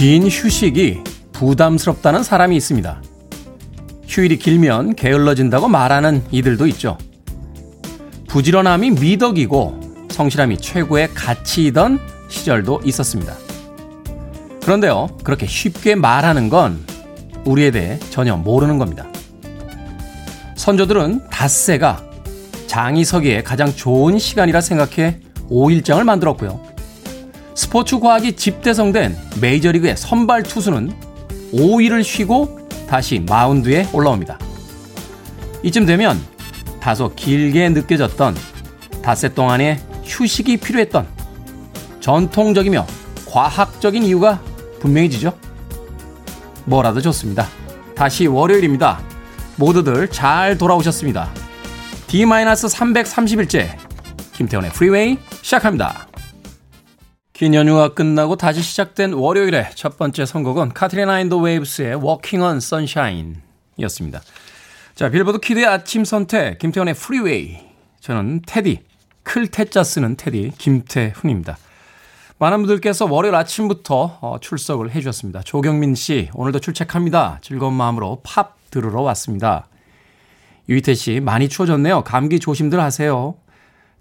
긴 휴식이 부담스럽다는 사람이 있습니다. 휴일이 길면 게을러진다고 말하는 이들도 있죠. 부지런함이 미덕이고 성실함이 최고의 가치이던 시절도 있었습니다. 그런데요, 그렇게 쉽게 말하는 건 우리에 대해 전혀 모르는 겁니다. 선조들은 닷새가 장이 서기에 가장 좋은 시간이라 생각해 5일장을 만들었고요. 스포츠 과학이 집대성된 메이저리그의 선발 투수는 5일을 쉬고 다시 마운드에 올라옵니다. 이쯤 되면 다소 길게 느껴졌던 닷새 동안의 휴식이 필요했던 전통적이며 과학적인 이유가 분명해지죠? 뭐라도 좋습니다. 다시 월요일입니다. 모두들 잘 돌아오셨습니다. D-330일째 김태훈의 프리웨이 시작합니다. 긴 연휴가 끝나고 다시 시작된 월요일의 첫 번째 선곡은 Katrina and the Waves의 Walking on Sunshine 이었습니다. 자, 빌보드 키드의 아침 선택, 김태훈의 프리웨이. 저는 테디, 클 태자 쓰는 테디, 김태훈입니다. 많은 분들께서 월요일 아침부터 어, 출석을 해 주셨습니다. 조경민 씨, 오늘도 출첵합니다. 즐거운 마음으로 팝 들으러 왔습니다. 유희태 씨, 많이 추워졌네요. 감기 조심들 하세요.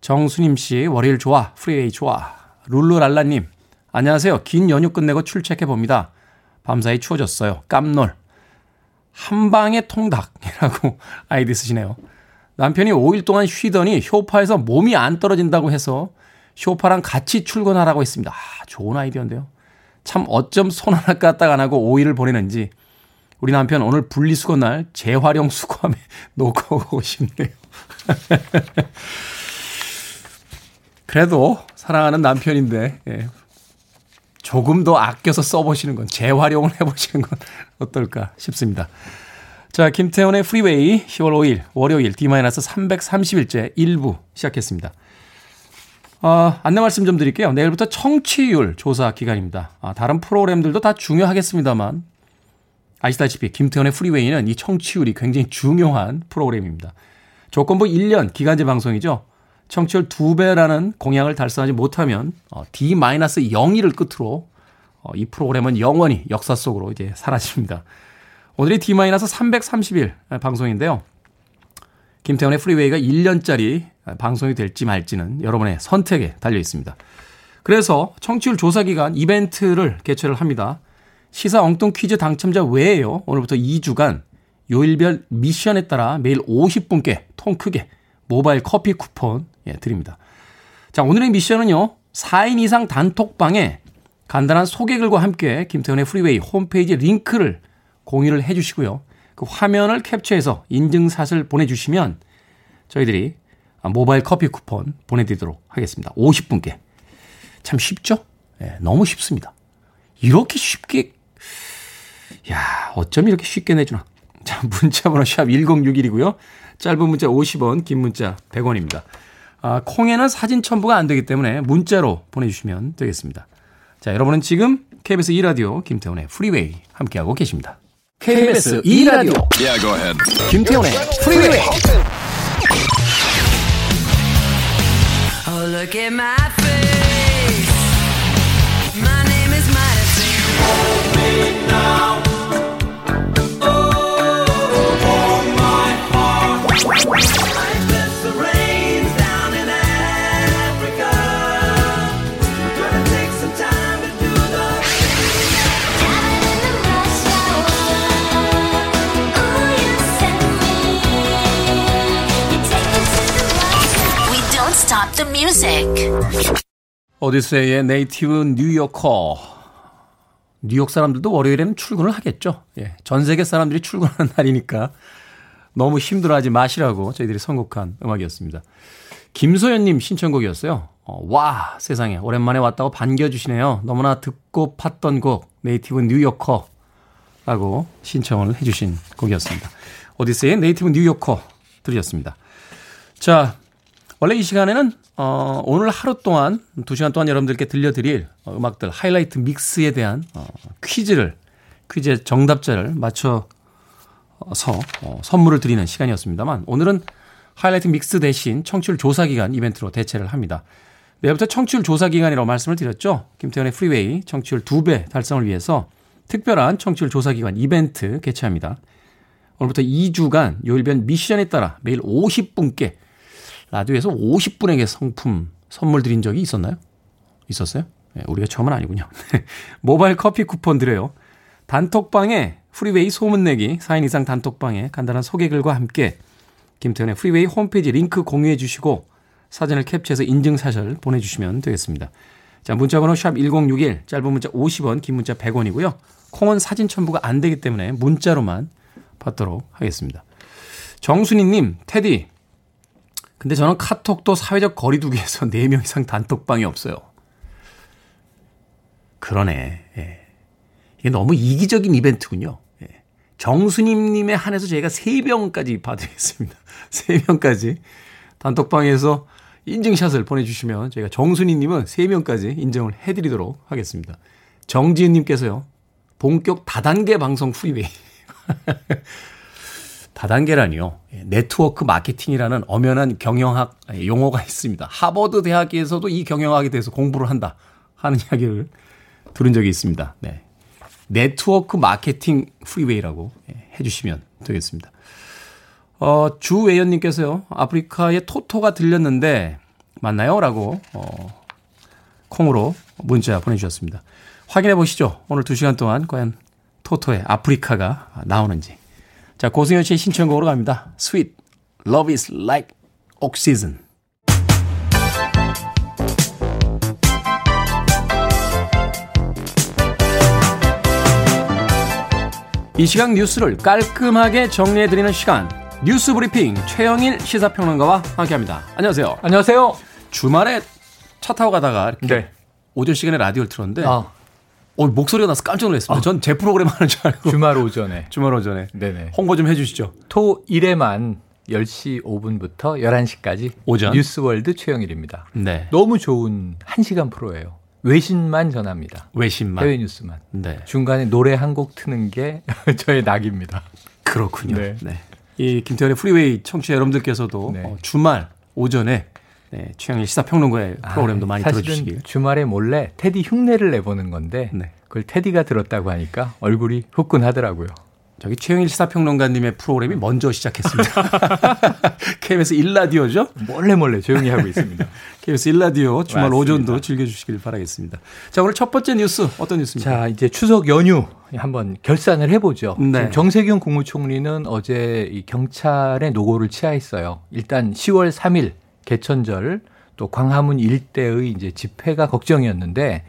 정수님 씨, 월요일 좋아, 프리웨이 좋아. 룰루랄라님, 안녕하세요. 긴 연휴 끝내고 출첵해 봅니다. 밤사이 추워졌어요. 깜놀. 한방의 통닭이라고 아이디 쓰시네요. 남편이 5일 동안 쉬더니 소파에서 몸이 안 떨어진다고 해서 소파랑 같이 출근하라고 했습니다. 아, 좋은 아이디어인데요. 참 어쩜 손 하나 까딱 안 하고 5일을 보내는지 우리 남편 오늘 분리수거 날 재활용 수거함에 놓고 오고 싶네요. 그래도 사랑하는 남편인데 예. 조금 더 아껴서 써보시는 건 재활용을 해보시는 건 어떨까 싶습니다. 자, 김태훈의 프리웨이 10월 5일 월요일 D-330일째 1부 시작했습니다. 어, 안내 말씀 좀 드릴게요. 내일부터 청취율 조사 기간입니다. 아, 다른 프로그램들도 다 중요하겠습니다만 아시다시피 김태현의 프리웨이는 이 청취율이 굉장히 중요한 프로그램입니다. 조건부 1년 기간제 방송이죠. 청취율 2배라는 공약을 달성하지 못하면 어, D-0을 끝으로 어, 이 프로그램은 영원히 역사 속으로 이제 사라집니다. 오늘이 D-330일 방송인데요. 김태현의 프리웨이가 1년짜리 방송이 될지 말지는 여러분의 선택에 달려 있습니다. 그래서 청취율 조사 기간 이벤트를 개최를 합니다. 시사 엉뚱 퀴즈 당첨자 외에요. 오늘부터 2주간 요일별 미션에 따라 매일 50분께 통 크게 모바일 커피 쿠폰 예, 드립니다. 자, 오늘의 미션은요. 4인 이상 단톡방에 간단한 소개글과 함께 김태훈의 프리웨이 홈페이지 링크를 공유를 해 주시고요. 그 화면을 캡처해서 인증샷을 보내주시면 저희들이 모바일 커피 쿠폰 보내드리도록 하겠습니다. 50분께. 참 쉽죠? 네, 너무 쉽습니다. 이렇게 쉽게, 야 어쩜 이렇게 쉽게 내주나. 자, 문자번호 샵 1061이고요. 짧은 문자 50원, 긴 문자 100원입니다. 아, 콩에는 사진 첨부가 안 되기 때문에 문자로 보내주시면 되겠습니다. 자, 여러분은 지금 KBS 2라디오 김태훈의 프리웨이 함께하고 계십니다. KBS 2라디오 yeah, 김태훈의 프리웨이 oh, look at my the music. 오디세이의 Native New Yorker. 뉴욕 사람들도 월요일에는 출근을 하겠죠. 예. 전 세계 사람들이 출근하는 날이니까 너무 힘들어하지 마시라고 저희들이 선곡한 음악이었습니다. 김소연님 신청곡이었어요. 어, 와, 세상에. 오랜만에 왔다고 반겨주시네요. 너무나 듣고 팠던 곡, Native New Yorker. 라고 신청을 해주신 곡이었습니다. 오디세이의 Native New Yorker 들으셨습니다. 자, 원래 이 시간에는 어, 오늘 하루 동안 두 시간 동안 여러분들께 들려드릴 어, 음악들 하이라이트 믹스에 대한 어, 퀴즈를 퀴즈의 정답자를 맞춰서 어, 선물을 드리는 시간이었습니다만 오늘은 하이라이트 믹스 대신 청취율 조사 기간 이벤트로 대체를 합니다. 내일부터 청취율 조사 기간이라고 말씀을 드렸죠. 김태훈의 프리웨이 청취율 2배 달성을 위해서 특별한 청취율 조사 기간 이벤트 개최합니다. 오늘부터 2주간 요일별 미션에 따라 매일 50분께 라디오에서 50분에게 상품 선물 드린 적이 있었나요? 있었어요? 네, 우리가 처음은 아니군요. 모바일 커피 쿠폰 드려요. 단톡방에 프리웨이 소문내기 4인 이상 단톡방에 간단한 소개글과 함께 김태훈의 프리웨이 홈페이지 링크 공유해 주시고 사진을 캡처해서 인증샷을 보내주시면 되겠습니다. 자, 문자번호 샵 1061, 짧은 문자 50원, 긴 문자 100원이고요. 콩은 사진 첨부가 안 되기 때문에 문자로만 받도록 하겠습니다. 정순희님, 테디. 근데 저는 카톡도 사회적 거리두기에서 4명 이상 단톡방이 없어요. 그러네. 예. 이게 너무 이기적인 이벤트군요. 예. 정수님님에 한해서 저희가 3명까지 받으겠습니다. 3명까지. 단톡방에서 인증샷을 보내주시면 저희가 정순희님은 3명까지 인정을 해드리도록 하겠습니다. 정지은님께서요. 본격 다단계 방송 프리웨이. 다단계라니요. 예, 네트워크 마케팅이라는 엄연한 경영학 용어가 있습니다. 하버드 대학에서도 이 경영학에 대해서 공부를 한다 하는 이야기를 들은 적이 있습니다. 네. 네트워크 마케팅 프리웨이라고 예, 해주시면 되겠습니다. 어, 주외연님께서요, 아프리카의 토토가 들렸는데, 맞나요? 라고, 어, 콩으로 문자 보내주셨습니다. 확인해 보시죠. 오늘 2시간 동안 과연 토토의 아프리카가 나오는지. 자, 고승현 씨의 신청곡으로 갑니다. Sweet, Love is like oxygen. 이 시각 뉴스를 깔끔하게 정리해드리는 시간. 뉴스 브리핑 최영일 시사평론가와 함께합니다. 안녕하세요. 안녕하세요. 주말에 차 타고 가다가 이렇게 네. 오전 시간에 라디오를 틀었는데 아. 어, 목소리가 나서 깜짝 놀랐습니다. 아. 전제 프로그램 하는 줄 알고. 주말 오전에. 주말 오전에. 네네. 홍보 좀 해주시죠. 토일에만 10시 5분부터 11시까지 오전 뉴스월드 최영일입니다. 네. 너무 좋은 1시간 프로예요. 외신만 전합니다. 외신만. 해외 뉴스만. 네. 중간에 노래 한 곡 트는 게 저의 낙입니다. 그렇군요. 네. 네. 이 김태훈의 프리웨이 청취자 여러분들께서도 네. 어, 주말 오전에 네, 최영일 시사평론가의 아, 프로그램도 많이 들어주시길. 주말에 몰래 테디 흉내를 내보는 건데 네. 그걸 테디가 들었다고 하니까 얼굴이 후끈하더라고요. 저기 최영일 시사평론가님의 프로그램이 먼저 시작했습니다. KBS 1라디오죠? 몰래 몰래 조용히 하고 있습니다. KBS 1라디오 주말 맞습니다. 오전도 즐겨주시길 바라겠습니다. 자, 오늘 첫 번째 뉴스 어떤 뉴스입니까? 자, 이제 추석 연휴 한번 결산을 해보죠. 네. 정세균 국무총리는 어제 이 경찰의 노고를 치하했어요. 일단 10월 3일 개천절 또 광화문 일대의 이제 집회가 걱정이었는데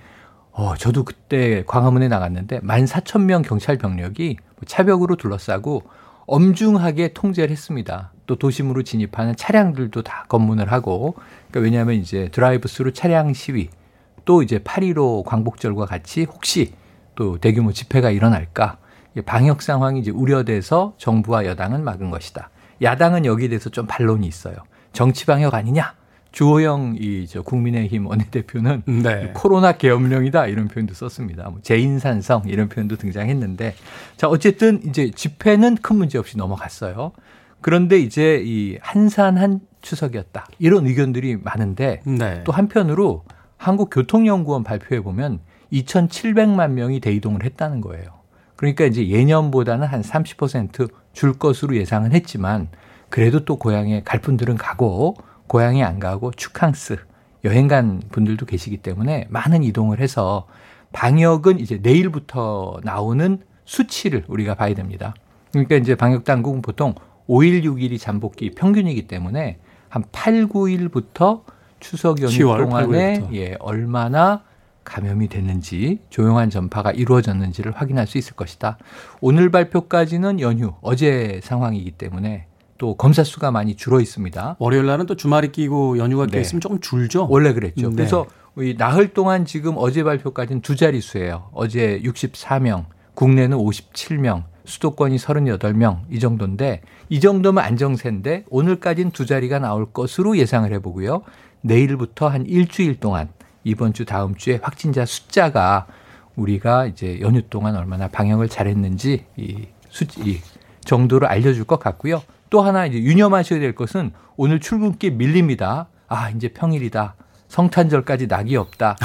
어, 저도 그때 광화문에 나갔는데 14,000명 경찰 병력이 차벽으로 둘러싸고 엄중하게 통제를 했습니다. 또 도심으로 진입하는 차량들도 다 검문을 하고 그러니까 왜냐하면 이제 드라이브 스루 차량 시위 또 이제 8.15 광복절과 같이 혹시 또 대규모 집회가 일어날까 방역 상황이 이제 우려돼서 정부와 여당은 막은 것이다. 야당은 여기에 대해서 좀 반론이 있어요. 정치 방역 아니냐? 주호영 이저 국민의힘 원내대표는 네. 코로나 계엄령이다 이런 표현도 썼습니다. 뭐 재인산성 이런 표현도 등장했는데 자 어쨌든 이제 집회는 큰 문제 없이 넘어갔어요. 그런데 이제 이 한산한 추석이었다 이런 의견들이 많은데 네. 또 한편으로 한국교통연구원 발표해 보면 2,700만 명이 대이동을 했다는 거예요. 그러니까 이제 예년보다는 한 30%줄 것으로 예상은 했지만 그래도 또 고향에 갈 분들은 가고 고향에 안 가고 축캉스 여행 간 분들도 계시기 때문에 많은 이동을 해서 방역은 이제 내일부터 나오는 수치를 우리가 봐야 됩니다. 그러니까 이제 방역 당국은 보통 5일, 6일이 잠복기 평균이기 때문에 한 8, 9일부터 추석 연휴 동안에 예, 얼마나 감염이 됐는지 조용한 전파가 이루어졌는지를 확인할 수 있을 것이다. 오늘 발표까지는 연휴 어제 상황이기 때문에 또 검사 수가 많이 줄어 있습니다. 월요일 날은 또 주말이 끼고 연휴가 껴 네. 있으면 조금 줄죠. 원래 그랬죠. 네. 그래서 이 나흘 동안 지금 어제 발표까지는 두 자릿수예요. 어제 64명, 국내는 57명, 수도권이 38명 이 정도인데 이 정도면 안정세인데 오늘까지는 두 자리가 나올 것으로 예상을 해보고요. 내일부터 한 일주일 동안 이번 주 다음 주에 확진자 숫자가 우리가 이제 연휴 동안 얼마나 방역을 잘했는지 이 수치 이 정도를 알려줄 것 같고요. 또 하나 이제 유념하셔야 될 것은 오늘 출근길 밀립니다. 아, 이제 평일이다. 성탄절까지 낙이 없다.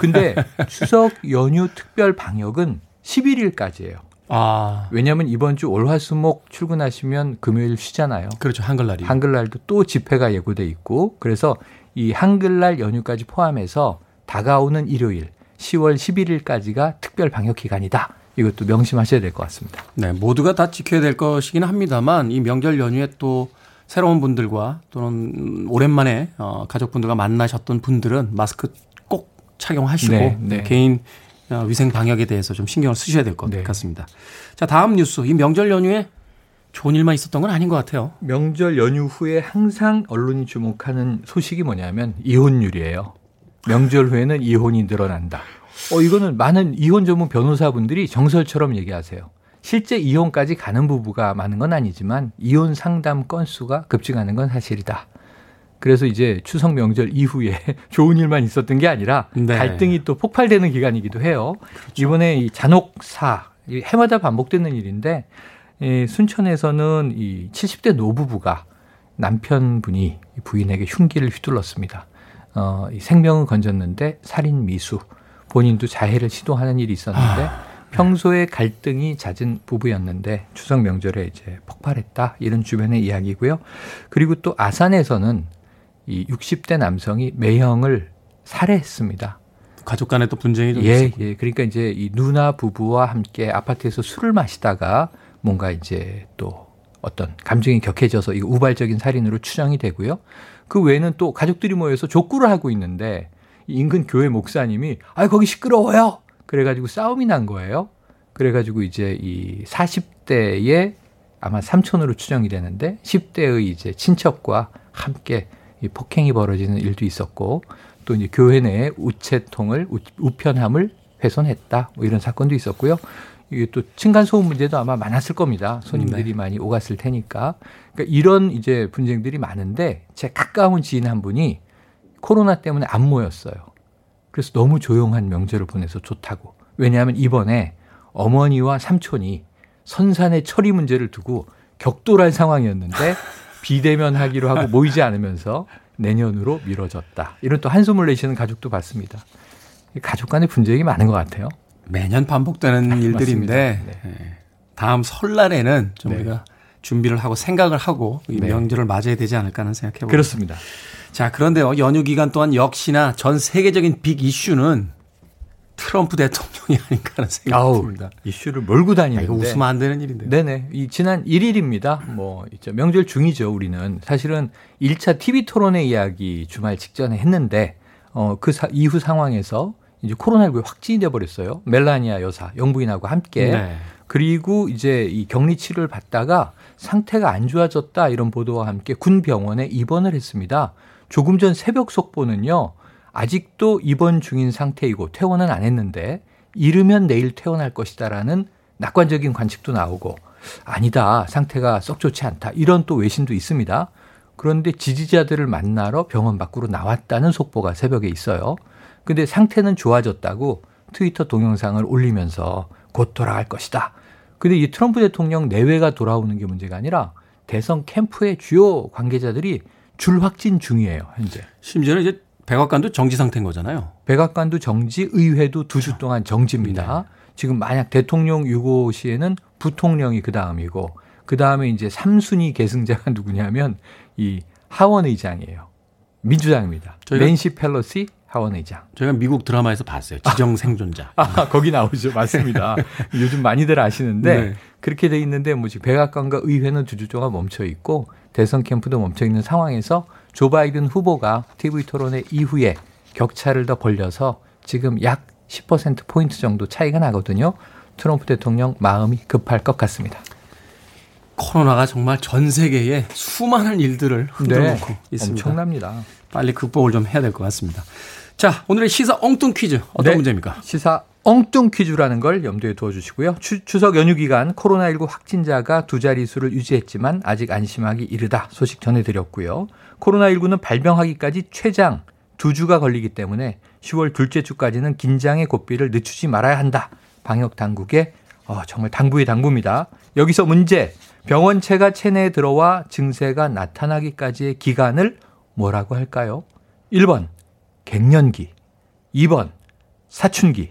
근데 추석 연휴 특별 방역은 11일까지예요. 아. 왜냐하면 이번 주 월화수목 출근하시면 금요일 쉬잖아요. 그렇죠. 한글날이. 한글날도 또 집회가 예고돼 있고 그래서 이 한글날 연휴까지 포함해서 다가오는 일요일 10월 11일까지가 특별 방역 기간이다. 이것도 명심하셔야 될 것 같습니다. 네, 모두가 다 지켜야 될 것이긴 합니다만 이 명절 연휴에 또 새로운 분들과 또는 오랜만에 어, 가족분들과 만나셨던 분들은 마스크 꼭 착용하시고 네, 네. 개인 어, 위생 방역에 대해서 좀 신경을 쓰셔야 될것 네. 같습니다. 자, 다음 뉴스. 이 명절 연휴에 좋은 일만 있었던 건 아닌 것 같아요. 명절 연휴 후에 항상 언론이 주목하는 소식이 뭐냐면 이혼율이에요. 명절 후에는 이혼이 늘어난다. 어, 이거는 많은 이혼 전문 변호사분들이 정설처럼 얘기하세요. 실제 이혼까지 가는 부부가 많은 건 아니지만 이혼 상담 건수가 급증하는 건 사실이다. 그래서 이제 추석 명절 이후에 좋은 일만 있었던 게 아니라 네. 갈등이 또 폭발되는 기간이기도 해요. 그렇죠. 이번에 이 잔혹사 해마다 반복되는 일인데 이 순천에서는 이 70대 노부부가 남편분이 부인에게 흉기를 휘둘렀습니다. 어, 이 생명을 건졌는데 살인 미수 본인도 자해를 시도하는 일이 있었는데 아. 평소에 갈등이 잦은 부부였는데 추석 명절에 이제 폭발했다 이런 주변의 이야기고요. 그리고 또 아산에서는 이 60대 남성이 매형을 살해했습니다. 가족 간에 또 분쟁이 좀 예, 있었고. 예. 그러니까 이제 이 누나 부부와 함께 아파트에서 술을 마시다가 뭔가 이제 또 어떤 감정이 격해져서 이 우발적인 살인으로 추정이 되고요. 그 외에는 또 가족들이 모여서 족구를 하고 있는데 인근 교회 목사님이 아 거기 시끄러워요. 그래가지고 싸움이 난 거예요. 그래가지고 이제 이 40대의 아마 삼촌으로 추정이 되는데 10대의 이제 친척과 함께 이 폭행이 벌어지는 일도 있었고 또 이제 교회 내에 우체통을 우편함을 훼손했다 뭐 이런 사건도 있었고요. 이게 또 층간 소음 문제도 아마 많았을 겁니다. 손님들이 네. 많이 오갔을 테니까. 그러니까 이런 이제 분쟁들이 많은데 제 가까운 지인 한 분이 코로나 때문에 안 모였어요. 그래서 너무 조용한 명절을 보내서 좋다고. 왜냐하면 이번에 어머니와 삼촌이 선산의 처리 문제를 두고 격돌한 상황이었는데 비대면 하기로 하고 모이지 않으면서 내년으로 미뤄졌다. 이런 또 한숨을 내쉬는 가족도 봤습니다. 가족 간의 분쟁이 많은 것 같아요. 매년 반복되는 일들인데 네. 예. 다음 설날에는 좀 네. 우리가 준비를 하고 생각을 하고 이 네. 명절을 맞아야 되지 않을까 하는 생각해 봅니다. 그렇습니다. 자, 그런데요. 연휴 기간 동안 역시나 전 세계적인 빅 이슈는 트럼프 대통령이 아닌가 하는 생각이 듭니다. 이슈를 몰고 다니는데. 아, 이거 웃으면 안 되는 일인데. 네네. 이 지난 1일입니다. 뭐 있죠. 명절 중이죠. 우리는 사실은 1차 TV 토론회 이야기 주말 직전에 했는데 어그 이후 상황에서 이제 코로나19에 확진이 돼 버렸어요. 멜라니아 여사 영부인하고 함께. 네. 그리고 이제 이 격리 치료를 받다가 상태가 안 좋아졌다 이런 보도와 함께 군 병원에 입원을 했습니다. 조금 전 새벽 속보는요. 아직도 입원 중인 상태이고 퇴원은 안 했는데 이르면 내일 퇴원할 것이다라는 낙관적인 관측도 나오고 아니다 상태가 썩 좋지 않다 이런 또 외신도 있습니다. 그런데 지지자들을 만나러 병원 밖으로 나왔다는 속보가 새벽에 있어요. 근데 상태는 좋아졌다고 트위터 동영상을 올리면서 곧 돌아갈 것이다. 근데 이 트럼프 대통령 내외가 돌아오는 게 문제가 아니라 대선 캠프의 주요 관계자들이 줄 확진 중이에요, 현재. 심지어는 이제 백악관도 정지 상태인 거잖아요. 백악관도 정지, 의회도 두 주 동안 정지입니다. 네. 지금 만약 대통령 유고 시에는 부통령이 그 다음이고 그 다음에 이제 3순위 계승자가 누구냐면 이 하원 의장이에요. 민주당입니다. 낸시 펠로시 하원 의장. 저희가 미국 드라마에서 봤어요. 지정 아. 생존자. 아, 거기 나오죠. 맞습니다. 요즘 많이들 아시는데 네. 그렇게 돼 있는데 뭐 지금 백악관과 의회는 두 주 동안 멈춰 있고 대선 캠프도 멈춰 있는 상황에서 조 바이든 후보가 TV 토론회 이후에 격차를 더 벌려서 지금 약 10%포인트 정도 차이가 나거든요. 트럼프 대통령 마음이 급할 것 같습니다. 코로나가 정말 전 세계에 수많은 일들을 흔들어 놓고 네, 있습니다. 엄청납니다. 빨리 극복을 좀 해야 될 것 같습니다. 자, 오늘의 시사 엉뚱 퀴즈 어떤 네, 문제입니까? 시사 엉뚱 퀴즈라는 걸 염두에 두어 주시고요. 추, 석 연휴 기간 코로나19 확진자가 두 자릿수를 유지했지만 아직 안심하기 이르다 소식 전해드렸고요. 코로나19는 발병하기까지 최장 두 주가 걸리기 때문에 10월 둘째 주까지는 긴장의 고삐를 늦추지 말아야 한다. 방역 당국의 어, 정말 당부의 당부입니다. 여기서 문제. 병원체가 체내에 들어와 증세가 나타나기까지의 기간을 뭐라고 할까요? 1번 갱년기, 2번 사춘기,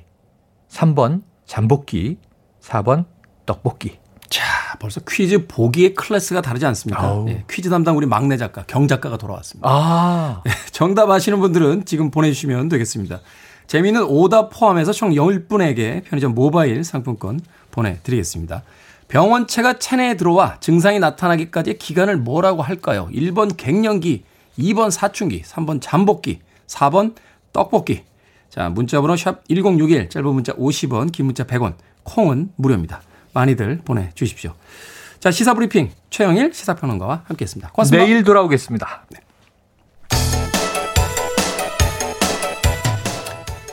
3번 잠복기, 4번 떡볶이. 자, 벌써 퀴즈 보기의 클래스가 다르지 않습니까? 네, 퀴즈 담당 우리 막내 작가, 경 작가가 돌아왔습니다. 아. 네, 정답 아시는 분들은 지금 보내주시면 되겠습니다. 재미있는 오답 포함해서 총 10분에게 편의점 모바일 상품권 보내드리겠습니다. 병원체가 체내에 들어와 증상이 나타나기까지의 기간을 뭐라고 할까요? 1번 갱년기, 2번 사춘기, 3번 잠복기, 4번 떡볶이. 자, 문자번호 샵 1061, 짧은 문자 50원, 긴 문자 100원, 콩은 무료입니다. 많이들 보내주십시오. 자, 시사브리핑 최영일 시사평론가와 함께했습니다. 고맙습니다. 내일 돌아오겠습니다. 네.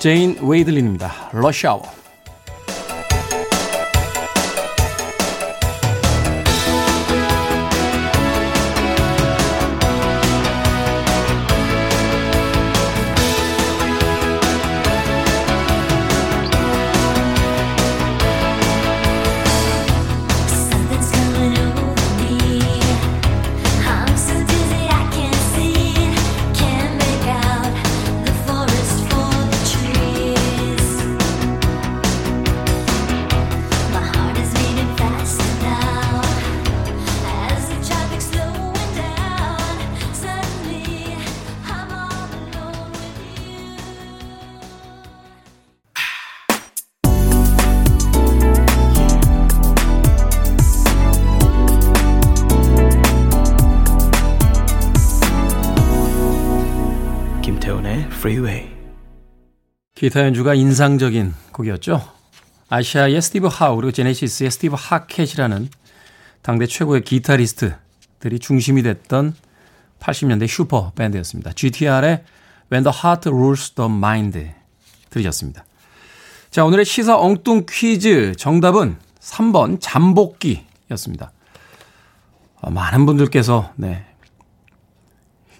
제인 웨이들린입니다. 러시아워. 기타 연주가 인상적인 곡이었죠. 아시아의 스티브 하우 그리고 제네시스의 스티브 하켓이라는 당대 최고의 기타리스트들이 중심이 됐던 80년대 슈퍼 밴드였습니다. GTR의 When the Heart Rules the Mind 들으셨습니다. 자, 오늘의 시사 엉뚱 퀴즈 정답은 3번 잠복기였습니다. 어, 많은 분들께서 네,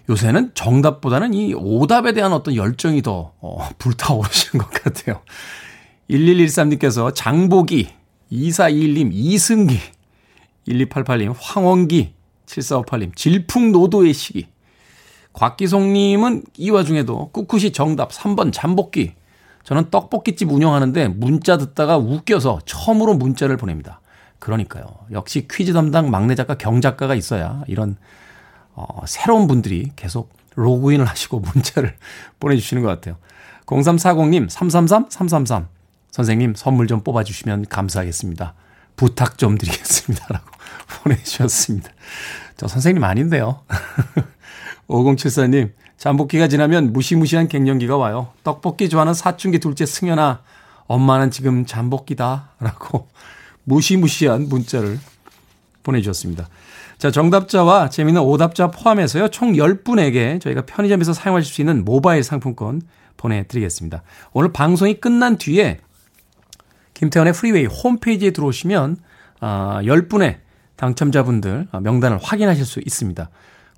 요새는 정답보다는 이 오답에 대한 어떤 열정이 더 어, 불타오르시는 것 같아요. 1113님께서 장보기, 2421님 이승기, 1288님 황원기, 7458님 질풍노도의 시기, 곽기송님은 이 와중에도 꿋꿋이 정답 3번 잠복기. 저는 떡볶이집 운영하는데 문자 듣다가 웃겨서 처음으로 문자를 보냅니다. 그러니까요. 역시 퀴즈 담당 막내 작가 경 작가가 있어야 이런 어, 새로운 분들이 계속 로그인을 하시고 문자를 보내주시는 것 같아요. 0340님, 333-333. 선생님, 선물 좀 뽑아주시면 감사하겠습니다. 부탁 좀 드리겠습니다. 라고 보내주셨습니다. 저 선생님 아닌데요. 5074님, 잠복기가 지나면 무시무시한 갱년기가 와요. 떡볶이 좋아하는 사춘기 둘째 승현아, 엄마는 지금 잠복기다. 라고 무시무시한 문자를 보내주셨습니다. 자, 정답자와 재미있는 오답자 포함해서요, 총 10분에게 저희가 편의점에서 사용하실 수 있는 모바일 상품권 보내드리겠습니다. 오늘 방송이 끝난 뒤에 김태현의 프리웨이 홈페이지에 들어오시면 아, 10분의 당첨자분들 명단을 확인하실 수 있습니다.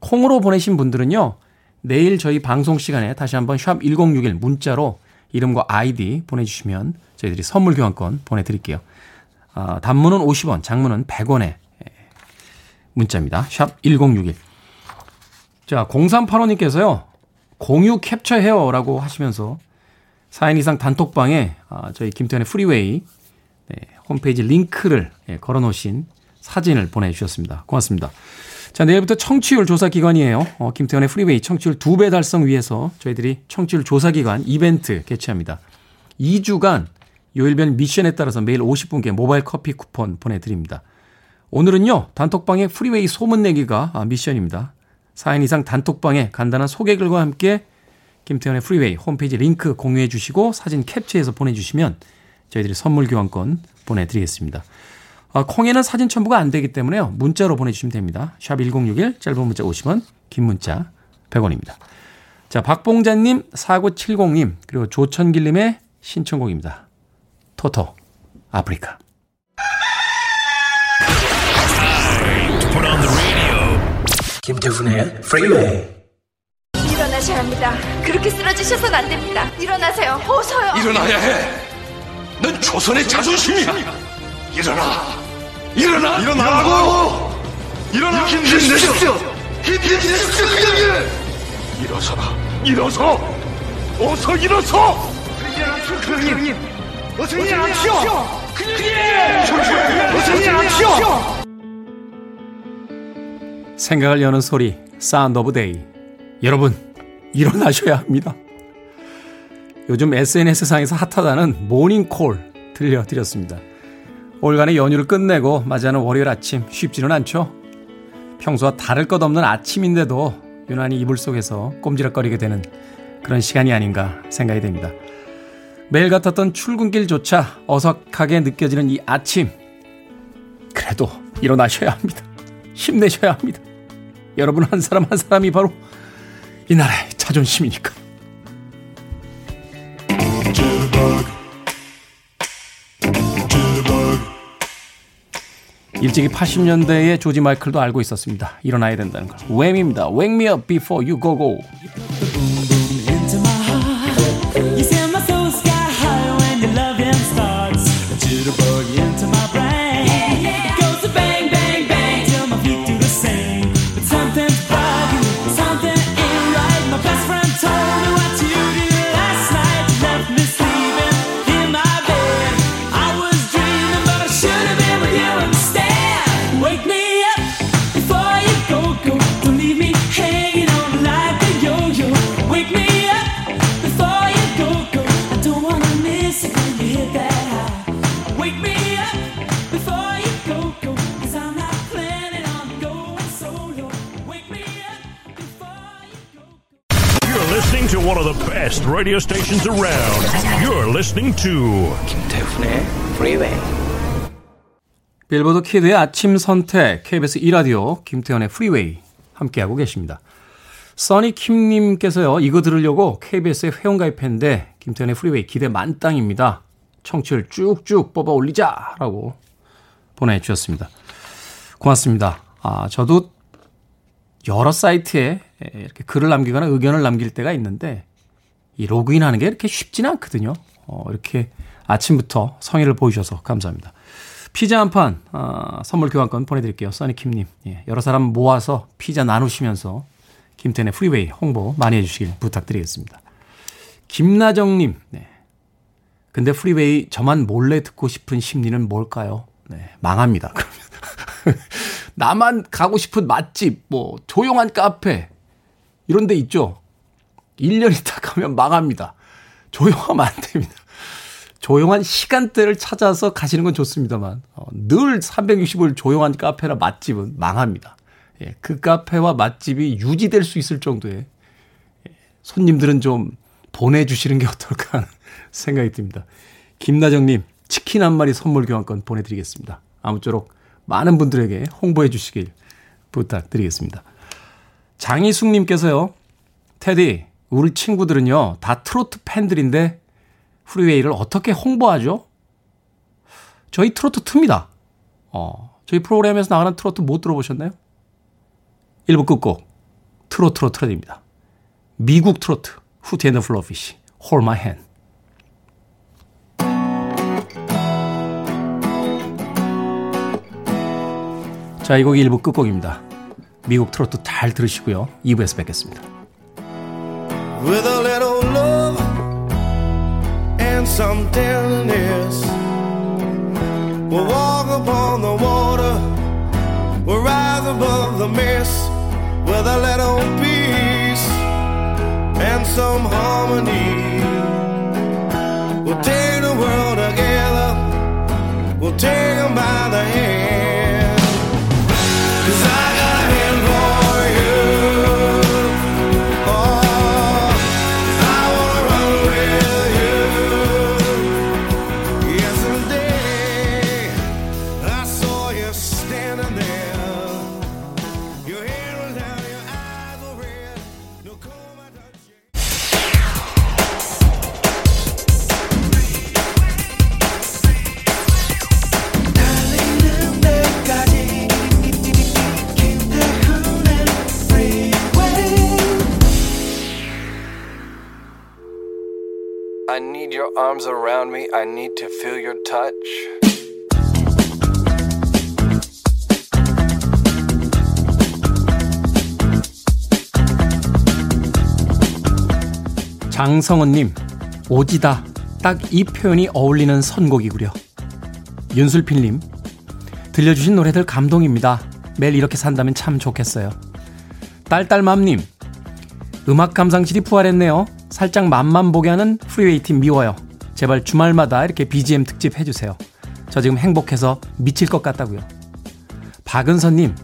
콩으로 보내신 분들은요, 내일 저희 방송 시간에 다시 한번 샵 1061 문자로 이름과 아이디 보내주시면 저희들이 선물 교환권 보내드릴게요. 아, 단문은 50원, 장문은 100원에 문자입니다. 샵 1061. 자, 0385님께서요. 공유 캡처해요라고 하시면서 4인 이상 단톡방에 아, 저희 김태훈의 프리웨이 네, 홈페이지 링크를 예, 걸어 놓으신 사진을 보내주셨습니다. 고맙습니다. 자, 내일부터 청취율 조사 기간이에요. 어, 김태훈의 프리웨이 청취율 2배 달성 위해서 저희들이 청취율 조사 기간 이벤트 개최합니다. 2주간 요일별 미션에 따라서 매일 50분께 모바일 커피 쿠폰 보내드립니다. 오늘은요, 단톡방의 프리웨이 소문내기가 아, 미션입니다. 4인 이상 단톡방에 간단한 소개 글과 함께 김태훈의 프리웨이 홈페이지 링크 공유해 주시고 사진 캡처해서 보내주시면 저희들이 선물 교환권 보내드리겠습니다. 아, 콩에는 사진 첨부가 안 되기 때문에요. 문자로 보내주시면 됩니다. 샵 1061, 짧은 문자 50원, 긴 문자 100원입니다. 자, 박봉자님, 4970님, 그리고 조천길님의 신청곡입니다. 토토, 아프리카. 김태훈의 프리웨이 일어나셔야 합니다. 그렇게 쓰러지셔선 안 됩니다. 일어나세요. 어서요. 일어나야 해. 넌 조선의 자존심이야. 일어나. 일어나. 일어나라고. 일어나. 힘내십시오. 힘내십시오. 그냥 일어서라. 일어서. 어서 일어서! 그님, 어서 일어나시오! 그님, 어서 일어나시오! 생각을 여는 소리, Sound of Day. 여러분, 일어나셔야 합니다. 요즘 SNS상에서 핫하다는 모닝콜 들려드렸습니다. 올간의 연휴를 끝내고 맞이하는 월요일 아침 쉽지는 않죠? 평소와 다를 것 없는 아침인데도 유난히 이불 속에서 꼼지락거리게 되는 그런 시간이 아닌가 생각이 됩니다. 매일 같았던 출근길조차 어석하게 느껴지는 이 아침. 그래도 일어나셔야 합니다. 힘내셔야 합니다. 여러분 한 사람 한 사람이 바로 이 나라의 자존심이니까. 일찍이 80년대의 조지 마이클도 알고 있었습니다. 일어나야 된다는 걸. 웸입니다. Wake me up before you go go. Best radio stations around. You're listening to 김태훈의 Freeway. 빌보드 키드의 아침 선택 KBS 2라디오 김태훈의 프리웨이 함께하고 계십니다. 써니 킴님께서요 이거 들으려고 KBS에 회원가입했는데 김태훈의 프리웨이 기대 만땅입니다. 청취율 쭉쭉 뽑아 올리자 라고 보내주셨습니다. 고맙습니다. 아 저도 여러 사이트에 이렇게 글을 남기거나 의견을 남길 때가 있는데 이 로그인하는 게 이렇게 쉽지는 않거든요. 어, 이렇게 아침부터 성의를 보여주셔서 감사합니다. 피자 한 판, 어, 선물 교환권 보내드릴게요. 써니킴님. 예, 여러 사람 모아서 피자 나누시면서 김태훈의 프리웨이 홍보 많이 해주시길 부탁드리겠습니다. 김나정님, 네. 근데 프리웨이 저만 몰래 듣고 싶은 심리는 뭘까요? 네, 망합니다. 나만 가고 싶은 맛집, 뭐, 조용한 카페, 이런 데 있죠? 1년 있다 가면 망합니다. 조용하면 안 됩니다. 조용한 시간대를 찾아서 가시는 건 좋습니다만 어, 늘 365일 조용한 카페나 맛집은 망합니다. 예, 그 카페와 맛집이 유지될 수 있을 정도의 예, 손님들은 좀 보내주시는 게 어떨까 하는 생각이 듭니다. 김나정님 치킨 한 마리 선물 교환권 보내드리겠습니다. 아무쪼록 많은 분들에게 홍보해 주시길 부탁드리겠습니다. 장희숙님께서요. 테디 우리 친구들은요, 다 트로트 팬들인데 프리웨이를 어떻게 홍보하죠? 저희 트로트 틉니다. 어, 저희 프로그램에서 나가는 트로트 못 들어보셨나요? 1부 끝곡, 트로트로 틀어드립니다. 미국 트로트, Hootie and the Blowfish, Hold My Hand. 자, 이 곡이 1부 끝곡입니다. 미국 트로트 잘 들으시고요. 2부에서 뵙겠습니다. with a little love and some tenderness. We'll walk upon the water, we'll rise above the mist with a little peace and some harmony. We'll take the world together, we'll take them by the hand. Arms around me. I need to feel your touch. 장성은님, 오지다. 딱 이 표현이 어울리는 선곡이구려. 윤술필님, 들려주신 노래들 감동입니다. 매일 이렇게 산다면 참 좋겠어요. 딸딸맘님, 음악 감상실이 부활했네요. 살짝 맛만 보게 하는 프리웨이 팀 미워요. 제발 주말마다 이렇게 BGM 특집 해주세요. 저 지금 행복해서 미칠 것 같다고요. 박은서님,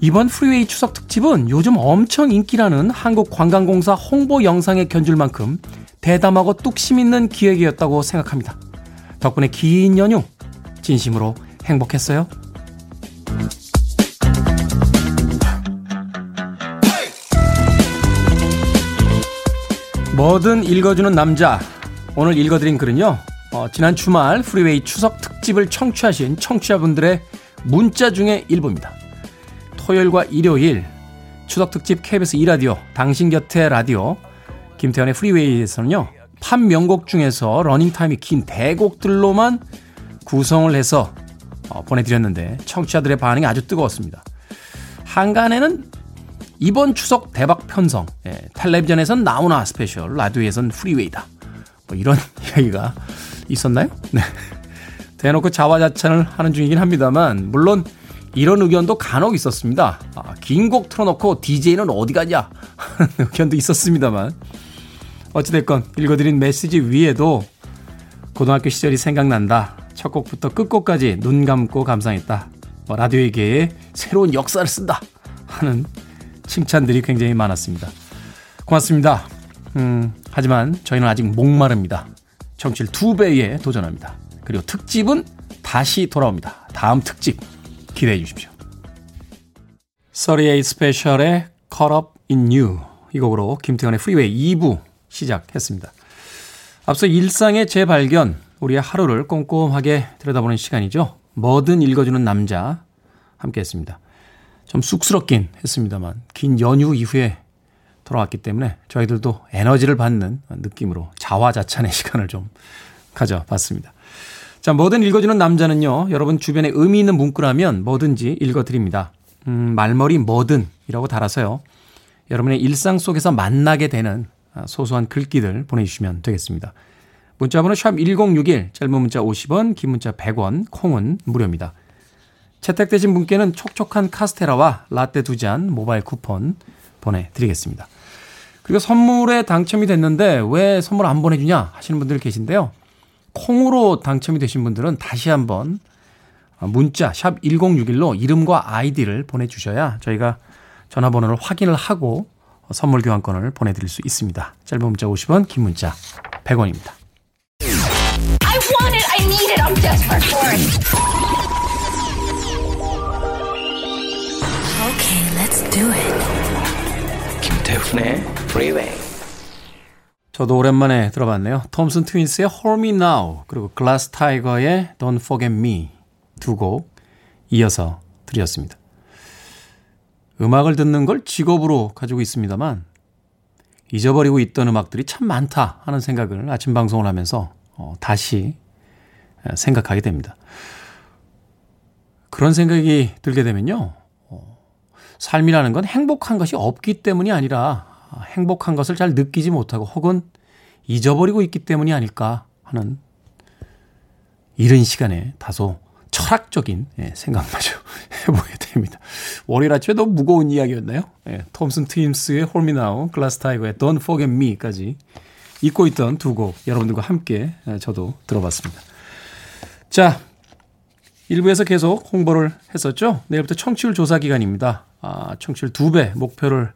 이번 프리웨이 추석 특집은 요즘 엄청 인기라는 한국관광공사 홍보 영상에 견줄 만큼 대담하고 뚝심 있는 기획이었다고 생각합니다. 덕분에 긴 연휴 진심으로 행복했어요. 뭐든 읽어주는 남자. 오늘 읽어드린 글은요. 어, 지난 주말 프리웨이 추석 특집을 청취하신 청취자분들의 문자 중에 일부입니다. 토요일과 일요일 추석 특집 KBS 2라디오 당신 곁에 라디오 김태훈의 프리웨이에서는요. 팝 명곡 중에서 러닝타임이 긴 대곡들로만 구성을 해서 어, 보내드렸는데 청취자들의 반응이 아주 뜨거웠습니다. 항간에는 이번 추석 대박 편성. 예, 텔레비전에선 나훈아 스페셜, 라디오에선 프리웨이다. 뭐 이런 이야기가 있었나요? 네. 대놓고 자화자찬을 하는 중이긴 합니다만 물론 이런 의견도 간혹 있었습니다. 아, 긴 곡 틀어놓고 DJ는 어디 가냐 하는 의견도 있었습니다만 어찌됐건 읽어드린 메시지 외에도 고등학교 시절이 생각난다. 첫 곡부터 끝곡까지 눈 감고 감상했다. 뭐 라디오계에 새로운 역사를 쓴다 하는 칭찬들이 굉장히 많았습니다. 고맙습니다. 음, 하지만 저희는 아직 목마릅니다. 청취율 두 배에 도전합니다. 그리고 특집은 다시 돌아옵니다. 다음 특집 기대해 주십시오. 38 스페셜의 Caught Up in You 이 곡으로 김태훈의 프리웨이 2부 시작했습니다. 앞서 일상의 재발견, 우리의 하루를 꼼꼼하게 들여다보는 시간이죠. 뭐든 읽어주는 남자 함께 했습니다. 좀 쑥스럽긴 했습니다만 긴 연휴 이후에 돌아왔기 때문에 저희들도 에너지를 받는 느낌으로 자화자찬의 시간을 좀 가져봤습니다. 자, 뭐든 읽어주는 남자는요, 여러분 주변에 의미 있는 문구라면 뭐든지 읽어드립니다. 음, 말머리 뭐든이라고 달아서요, 여러분의 일상 속에서 만나게 되는 소소한 글귀들 보내주시면 되겠습니다. 문자번호 샵 1061, 짧은 문자 50원, 긴 문자 100원, 콩은 무료입니다. 채택되신 분께는 촉촉한 카스테라와 라떼 두 잔 모바일 쿠폰 보내드리겠습니다. 그리고 선물에 당첨이 됐는데 왜 선물 안 보내주냐 하시는 분들 계신데요. 콩으로 당첨이 되신 분들은 다시 한번 문자 샵 1061로 이름과 아이디를 보내주셔야 저희가 전화번호를 확인을 하고 선물 교환권을 보내드릴 수 있습니다. 짧은 문자 50원, 긴 문자 100원입니다. I 김태훈의 Freeway. 저도 오랜만에 들어봤네요. 톰슨 트윈스의 Hold Me Now 그리고 글라스 타이거의 Don't Forget Me 두 곡 이어서 드렸습니다. 음악을 듣는 걸 직업으로 가지고 있습니다만 잊어버리고 있던 음악들이 참 많다 하는 생각을 아침 방송을 하면서 어, 다시 생각하게 됩니다. 그런 생각이 들게 되면요. 삶이라는 건 행복한 것이 없기 때문이 아니라 행복한 것을 잘 느끼지 못하고 혹은 잊어버리고 있기 때문이 아닐까 하는 이른 시간에 다소 철학적인 예, 생각마저 해보게 됩니다. 월요일 아침에 너무 무거운 이야기였나요? 예, 톰슨 트임스의 홀미나우, 글라스 타이거의 Don't Forget Me까지 잊고 있던 두 곡 여러분들과 함께 예, 저도 들어봤습니다. 자, 1부에서 계속 홍보를 했었죠. 내일부터 청취율 조사 기간입니다. 아, 청취율 2배 목표를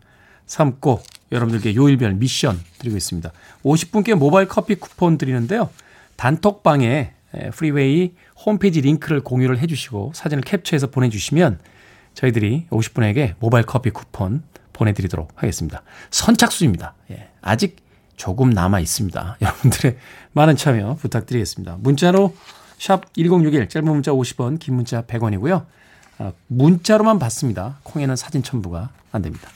삼고 여러분들께 요일별 미션 드리고 있습니다. 50분께 모바일 커피 쿠폰 드리는데요. 단톡방에 프리웨이 홈페이지 링크를 공유를 해주시고 사진을 캡처해서 보내주시면 저희들이 50분에게 모바일 커피 쿠폰 보내드리도록 하겠습니다. 선착순입니다. 예, 아직 조금 남아 있습니다. 여러분들의 많은 참여 부탁드리겠습니다. 문자로 샵 1061, 짧은 문자 50원, 긴 문자 100원이고요. 아, 문자로만 받습니다. 콩에는 사진 첨부가 안 됩니다.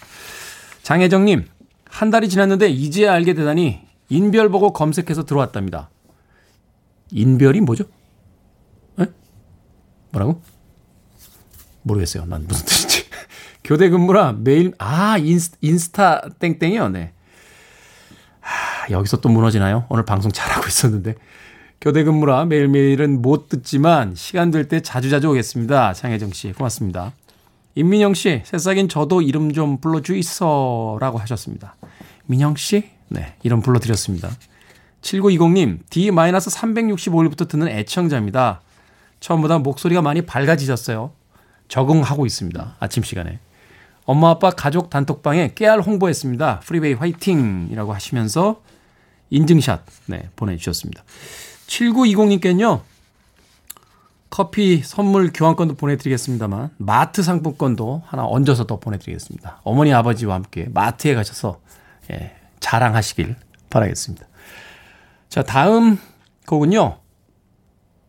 장혜정님, 한 달이 지났는데 이제야 알게 되다니 인별 보고 검색해서 들어왔답니다. 인별이 뭐죠? 에? 뭐라고? 모르겠어요. 난 무슨 뜻인지. 교대 근무라 매일, 아, 인스, 인스타 땡땡이요. 네. 하, 여기서 또 무너지나요? 오늘 방송 잘하고 있었는데. 교대 근무라 매일매일은 못 듣지만 시간 될 때 자주자주 오겠습니다. 장혜정 씨, 고맙습니다. 임민영 씨, 새싹인 저도 이름 좀 불러주이소 라고 하셨습니다. 민영 씨? 네, 이름 불러드렸습니다. 7920님, D-365일부터 듣는 애청자입니다. 처음보다 목소리가 많이 밝아지셨어요. 적응하고 있습니다. 아침 시간에. 엄마 아빠 가족 단톡방에 깨알 홍보했습니다. 프리웨이 화이팅 이라고 하시면서 인증샷 네, 보내주셨습니다. 7920님께는요. 커피 선물 교환권도 보내드리겠습니다만 마트 상품권도 하나 얹어서 더 보내드리겠습니다. 어머니 아버지와 함께 마트에 가셔서 예, 자랑하시길 바라겠습니다. 자 다음 곡은요.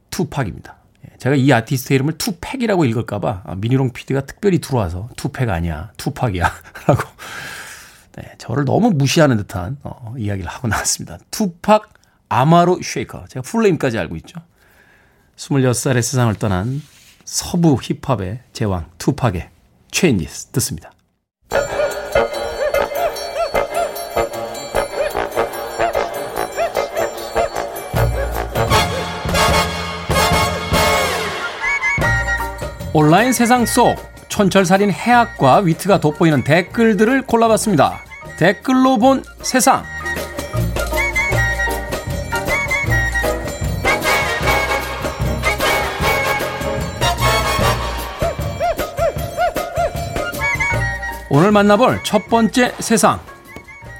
투팍입니다. 예, 제가 이 아티스트 이름을 투팩이라고 읽을까봐 아, 미니롱 PD가 특별히 들어와서 투팩 아니야 투팍이야 라고 네, 저를 너무 무시하는 듯한 어, 이야기를 하고 나왔습니다. 투팍 아마루 샤커. 제가 full name까지 알고 있죠. 26살에 세상을 떠난 서부 힙합의 제왕 투팍의 Changes 듣습니다. 온라인 세상 속 촌철살인 해학과 위트가 돋보이는 댓글들을 골라봤습니다. 댓글로 본 세상. 오늘 만나볼 첫 번째 세상.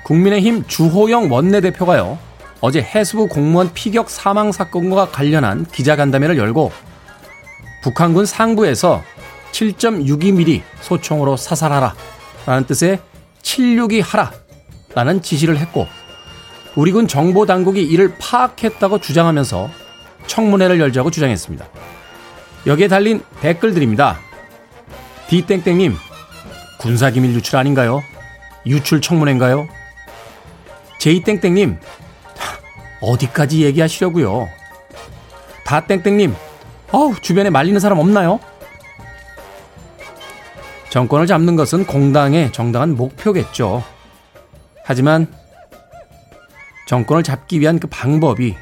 국민의힘 주호영 원내대표가요. 어제 해수부 공무원 피격 사망 사건과 관련한 기자간담회를 열고 북한군 상부에서 7.62mm 소총으로 사살하라 라는 뜻의 762 하라 라는 지시를 했고 우리 군 정보 당국이 이를 파악했다고 주장하면서 청문회를 열자고 주장했습니다. 여기에 달린 댓글들입니다. 디땡땡님 군사기밀 유출 아닌가요? 유출 청문회인가요? 제이땡땡님, 어디까지 얘기하시려고요? 다땡땡님, 어우, 주변에 말리는 사람 없나요? 정권을 잡는 것은 공당의 정당한 목표겠죠. 하지만 정권을 잡기 위한 그 방법이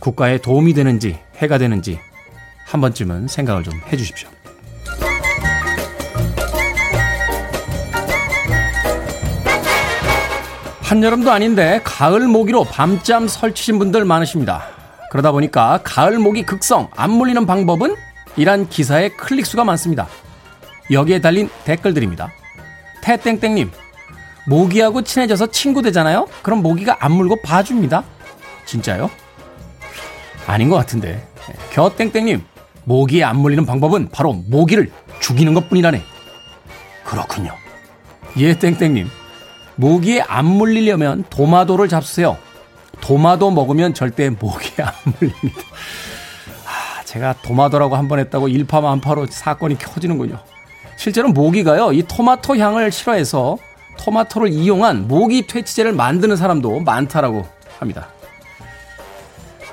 국가에 도움이 되는지 해가 되는지 한 번쯤은 생각을 좀 해주십시오. 한여름도 아닌데 가을 모기로 밤잠 설치신 분들 많으십니다. 그러다 보니까 가을 모기 극성 안 물리는 방법은? 이란 기사의 클릭수가 많습니다. 여기에 달린 댓글들입니다. 태땡땡님, 모기하고 친해져서 친구 되잖아요? 그럼 모기가 안 물고 봐줍니다. 진짜요? 아닌 것 같은데. 겨땡땡님, 모기에 안 물리는 방법은 바로 모기를 죽이는 것 뿐이라네. 그렇군요. 예, 땡땡님. 모기에 안 물리려면 도마도를 잡수세요. 도마도 먹으면 절대 모기에 안 물립니다. 아, 제가 도마도라고 한 번 했다고 일파만파로 사건이 켜지는군요. 실제로 모기가요, 이 토마토 향을 싫어해서 토마토를 이용한 모기 퇴치제를 만드는 사람도 많다라고 합니다.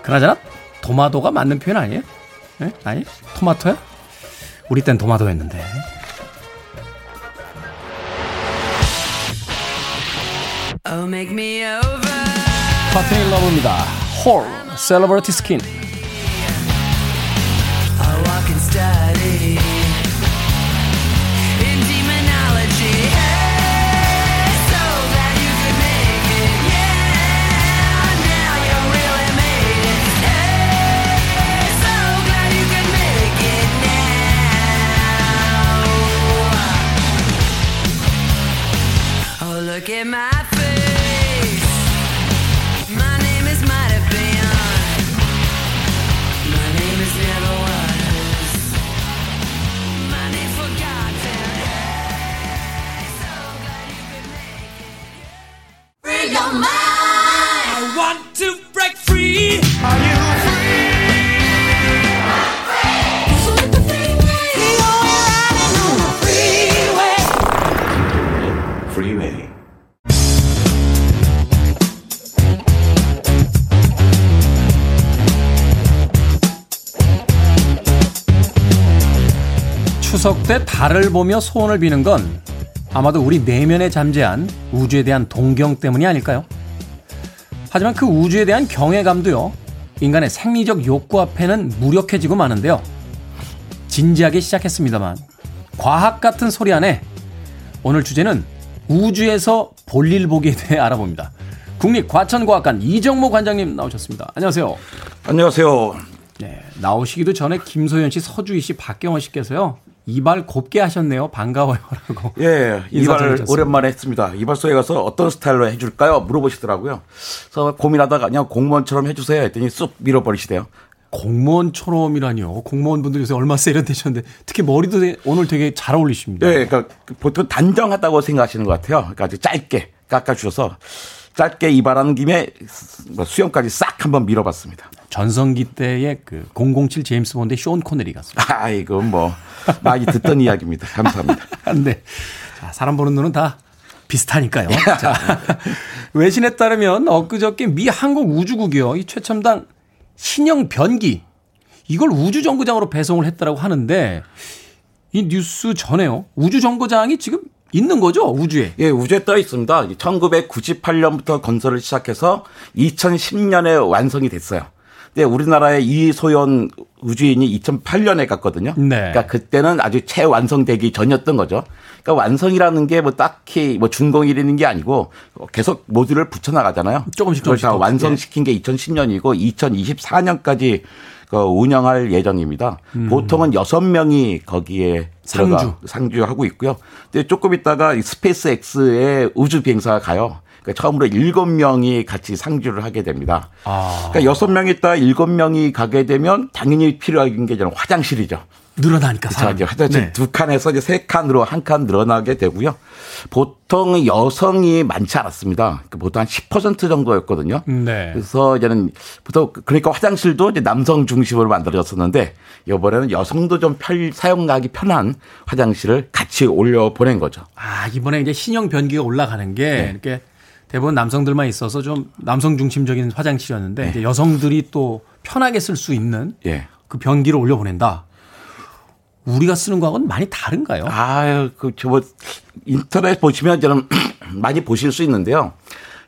그나저나 도마도가 맞는 표현 아니에요? 네? 아니? 토마토야? 우리 땐 도마도였는데. Oh, make me over. 파트니 러브입니다. 홀, 셀러브리티 스 추석 때 달을 보며 소원을 비는 건 아마도 우리 내면에 잠재한 우주에 대한 동경 때문이 아닐까요? 하지만 그 우주에 대한 경외감도요. 인간의 생리적 욕구 앞에는 무력해지고 마는데요. 진지하게 시작했습니다만 과학 같은 소리 안에 오늘 주제는 우주에서 볼일 보기에 대해 알아봅니다. 국립과천과학관 이정모 관장님 나오셨습니다. 안녕하세요. 안녕하세요. 네, 나오시기도 전에 김소연 씨, 서주희 씨, 박경원 씨께서요. 이발 곱게 하셨네요. 반가워요라고. 예, 이발 오랜만에 했습니다. 이발소에 가서 어떤 스타일로 해줄까요? 물어보시더라고요. 그래서 고민하다가 그냥 공무원처럼 해주세요 했더니 쑥 밀어버리시대요. 공무원처럼이라니요. 공무원분들이 요새 얼마 세련되셨는데 특히 머리도 오늘 되게 잘 어울리십니다. 네, 그러니까 보통 단정하다고 생각하시는 것 같아요. 그러니까 아주 짧게 깎아주셔서 짧게 이발하는 김에 뭐 수염까지 싹 한번 밀어봤습니다. 전성기 때의 그 007 제임스 본드의 쇼온 코네리 같습니다. 아, 이거 뭐 많이 듣던 이야기입니다. 감사합니다. 네. 자, 사람 보는 눈은 다 비슷하니까요. 자, 외신에 따르면 엊그저께 미 항공우주국이요. 이 최첨단 신형 변기 이걸 우주 정거장으로 배송을 했다라고 하는데 이 뉴스 전에요. 우주 정거장이 지금 있는 거죠, 우주에? 예, 우주에 떠 있습니다. 1998년부터 건설을 시작해서 2010년에 완성이 됐어요. 근데 우리나라의 이소연 우주인이 2008년에 갔거든요. 네. 그러니까 그때는 아주 채 완성되기 전이었던 거죠. 그러니까 완성이라는 게 뭐 딱히 뭐 준공이라는 게 아니고 계속 모듈을 붙여 나가잖아요. 조금씩 조금씩 완성시킨 게 2010년이고 2024년까지 그 운영할 예정입니다. 음. 보통은 여섯 명이 거기에 상주. 들어가 상주하고 있고요. 근데 조금 있다가 SpaceX의 우주 비행사가 가요. 그러니까 처음으로 일곱 명이 같이 상주를 하게 됩니다. 아. 그러니까 여섯 명 있다 일곱 명이 가게 되면 당연히 필요한 게 저는 화장실이죠. 늘어나니까 사람이. 화장실 네. 두 칸에서 이제 세 칸으로 한 칸 늘어나게 되고요. 보통 여성이 많지 않았습니다. 그러니까 보통 한 10% 정도였거든요. 네. 그래서 이제는 보통 그러니까 화장실도 이제 남성 중심으로 만들어졌었는데 이번에는 여성도 좀 편, 사용하기 편한 화장실을 같이 올려 보낸 거죠. 아 이번에 이제 신형 변기가 올라가는 게 네. 이렇게 대부분 남성들만 있어서 좀 남성 중심적인 화장실이었는데 네. 여성들이 또 편하게 쓸 수 있는 네. 그 변기를 올려 보낸다. 우리가 쓰는 거하고는 많이 다른가요? 아, 그, 저, 뭐, 인터넷 보시면 저는 많이 보실 수 있는데요.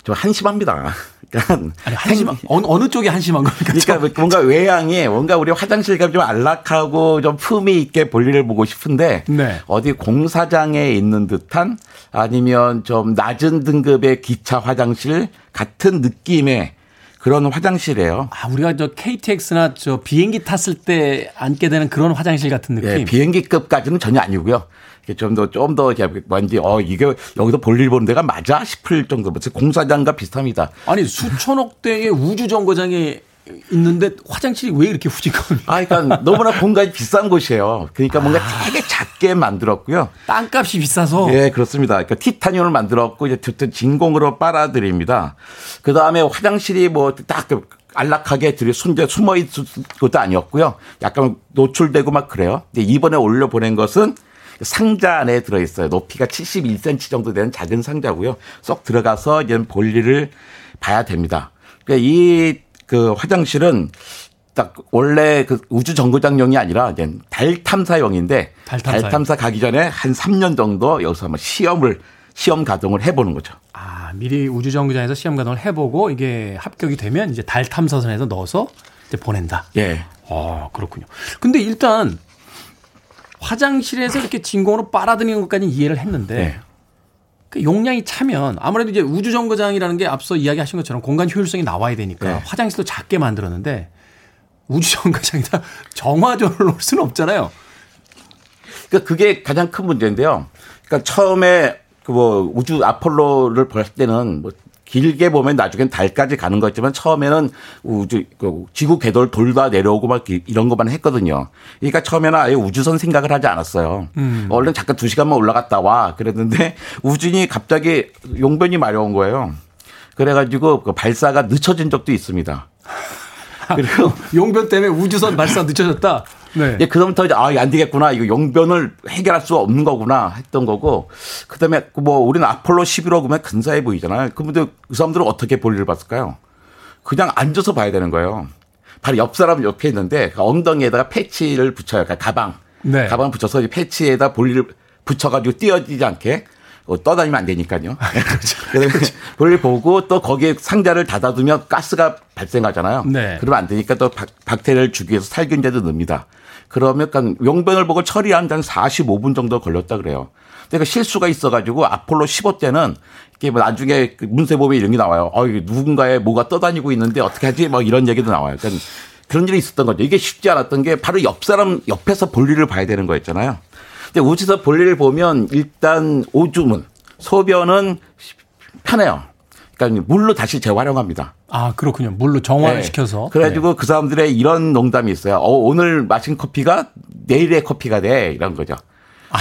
좀 한심합니다. 그러니까 아니, 한심한, 어느, 어느 쪽이 한심한 겁니까? 그러니까 뭔가 외양이 뭔가 우리 화장실 가좀 안락하고 좀 품위 있게 볼일을 보고 싶은데 네. 어디 공사장에 있는 듯한 아니면 좀 낮은 등급의 기차 화장실 같은 느낌의 그런 화장실이에요. 아, 우리가 저 KTX나 저 비행기 탔을 때 앉게 되는 그런 화장실 같은 느낌? 네, 비행기급까지는 전혀 아니고요. 좀 더, 좀 더, 뭔지, 어, 이게 여기서 볼일 보는 데가 맞아? 싶을 정도. 공사장과 비슷합니다. 아니, 수천억 대의 우주 정거장에 있는데 화장실이 왜 이렇게 후지겁니까? 아, 그러니까 너무나 공간이 비싼 곳이에요. 그러니까 뭔가 아. 되게 작게 만들었고요. 땅값이 비싸서. 예, 그렇습니다. 그러니까 티타늄을 만들었고 이제 진공으로 빨아들입니다. 그 다음에 화장실이 뭐딱 안락하게 들이 순대 숨어 있을 것도 아니었고요. 약간 노출되고 막 그래요. 근데 이번에 올려 보낸 것은 상자 안에 들어 있어요. 높이가 71cm 정도 되는 작은 상자고요. 쏙 들어가서 이제 볼일을 봐야 됩니다. 그러니까 이 그 화장실은 딱 원래 그 우주 정거장용이 아니라 이제 달 탐사용인데 달 탐사. 달 탐사 가기 전에 한 3년 정도 여기서 한번 시험을 시험 가동을 해보는 거죠. 아 미리 우주 정거장에서 시험 가동을 해보고 이게 합격이 되면 이제 달 탐사선에서 넣어서 이제 보낸다. 예. 아 그렇군요. 근데 일단 화장실에서 이렇게 진공으로 빨아들이는 것까지 이해를 했는데 예. 그 용량이 차면 아무래도 이제 우주 정거장이라는 게 앞서 이야기하신 것처럼 공간 효율성이 나와야 되니까 네. 화장실도 작게 만들었는데 우주 정거장에다 정화조를 놓을 수는 없잖아요. 그러니까 그게 가장 큰 문제인데요. 그러니까 처음에 그 뭐 우주 아폴로를 볼 때는 뭐 길게 보면 나중엔 달까지 가는 거지만 처음에는 우주 그 지구 궤도를 돌다 내려오고 막 이런 것만 했거든요. 그러니까 처음에는 아예 우주선 생각을 하지 않았어요. 음. 얼른 잠깐 두 시간만 올라갔다 와 그랬는데 우주인이 갑자기 용변이 마려운 거예요. 그래가지고 그 발사가 늦춰진 적도 있습니다. 그리고 용변 때문에 우주선 발사 늦춰졌다. 네. 예, 그다음부터 이제 아, 안 되겠구나. 이거 용변을 해결할 수 없는 거구나 했던 거고. 그다음에 뭐 우리는 아폴로 11호 그러면 근사해 보이잖아요. 그분들 그 사람들은 어떻게 볼일을 봤을까요? 그냥 앉아서 봐야 되는 거예요. 바로 옆 사람 옆에 있는데 그 엉덩이에다가 패치를 붙여요. 그러니까 가방. 네. 가방 붙여서 패치에다 볼일을 붙여가지고 띄어지지 않게 어, 떠다니면 안 되니까요. 그래서 볼일 보고 또 거기에 상자를 닫아두면 가스가 발생하잖아요. 네. 그러면 안 되니까 또 박, 테리아를 주기 위해서 살균제도 넣습니다. 그러면 그러니까 용변을 보고 처리하는데 한 45분 정도 걸렸다 그래요. 그러니까 실수가 있어가지고 아폴로 15 때는 이게 뭐 나중에 그 문세범에 이런 게 나와요. 어, 누군가의 뭐가 떠다니고 있는데 어떻게 하지? 뭐 이런 얘기도 나와요. 그러니까 그런 일이 있었던 거죠. 이게 쉽지 않았던 게 바로 옆 사람 옆에서 볼일을 봐야 되는 거였잖아요. 근데 우주에서 볼일을 보면 일단 오주문 소변은 편해요. 그러니까 물로 다시 재활용합니다. 아 그렇군요. 물로 정화를 네. 시켜서. 그래가지고 네. 그 사람들의 이런 농담이 있어요. 어, 오늘 마신 커피가 내일의 커피가 돼 이런 거죠. 아.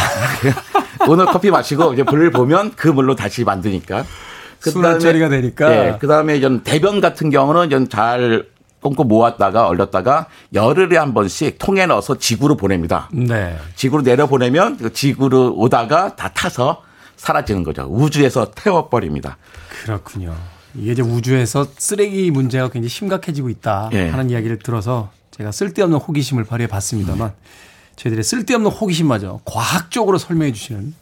오늘 커피 마시고 이제 볼일 보면 그 물로 다시 만드니까. 그다음에 처리가 되니까. 네, 그다음에 전 대변 같은 경우는 전잘 꽁꽁 모았다가 얼렸다가 열흘에 한 번씩 통에 넣어서 지구로 보냅니다. 네. 지구로 내려 보내면 그 지구로 오다가 다 타서 사라지는 거죠. 우주에서 태워버립니다. 그렇군요. 이게 이제 우주에서 쓰레기 문제가 굉장히 심각해지고 있다 네. 하는 이야기를 들어서 제가 쓸데없는 호기심을 발휘해 봤습니다만 저희들의 쓸데없는 호기심마저 과학적으로 설명해 주시는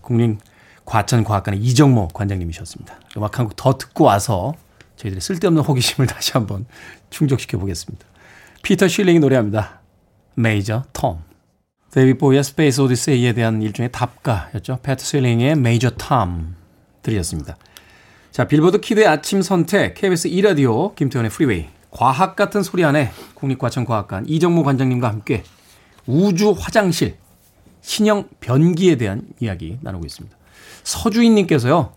국립과천과학관의 이정모 관장님이셨습니다. 음악 한 곡 더 듣고 와서 저희들의 쓸데없는 호기심을 다시 한번 충족시켜 보겠습니다. 피터 쉴링이 노래합니다. Major Tom. 데이비드 보위의 Space Oddity에 대한 일종의 답가였죠. 피터 쉴링의 Major Tom 들이었습니다. 자, 빌보드 키드의 아침 선택, KBS 2라디오, 김태훈의 프리웨이, 과학 같은 소리 하네 국립과천과학관 이정모 관장님과 함께 우주 화장실, 신형 변기에 대한 이야기 나누고 있습니다. 서주인님께서요,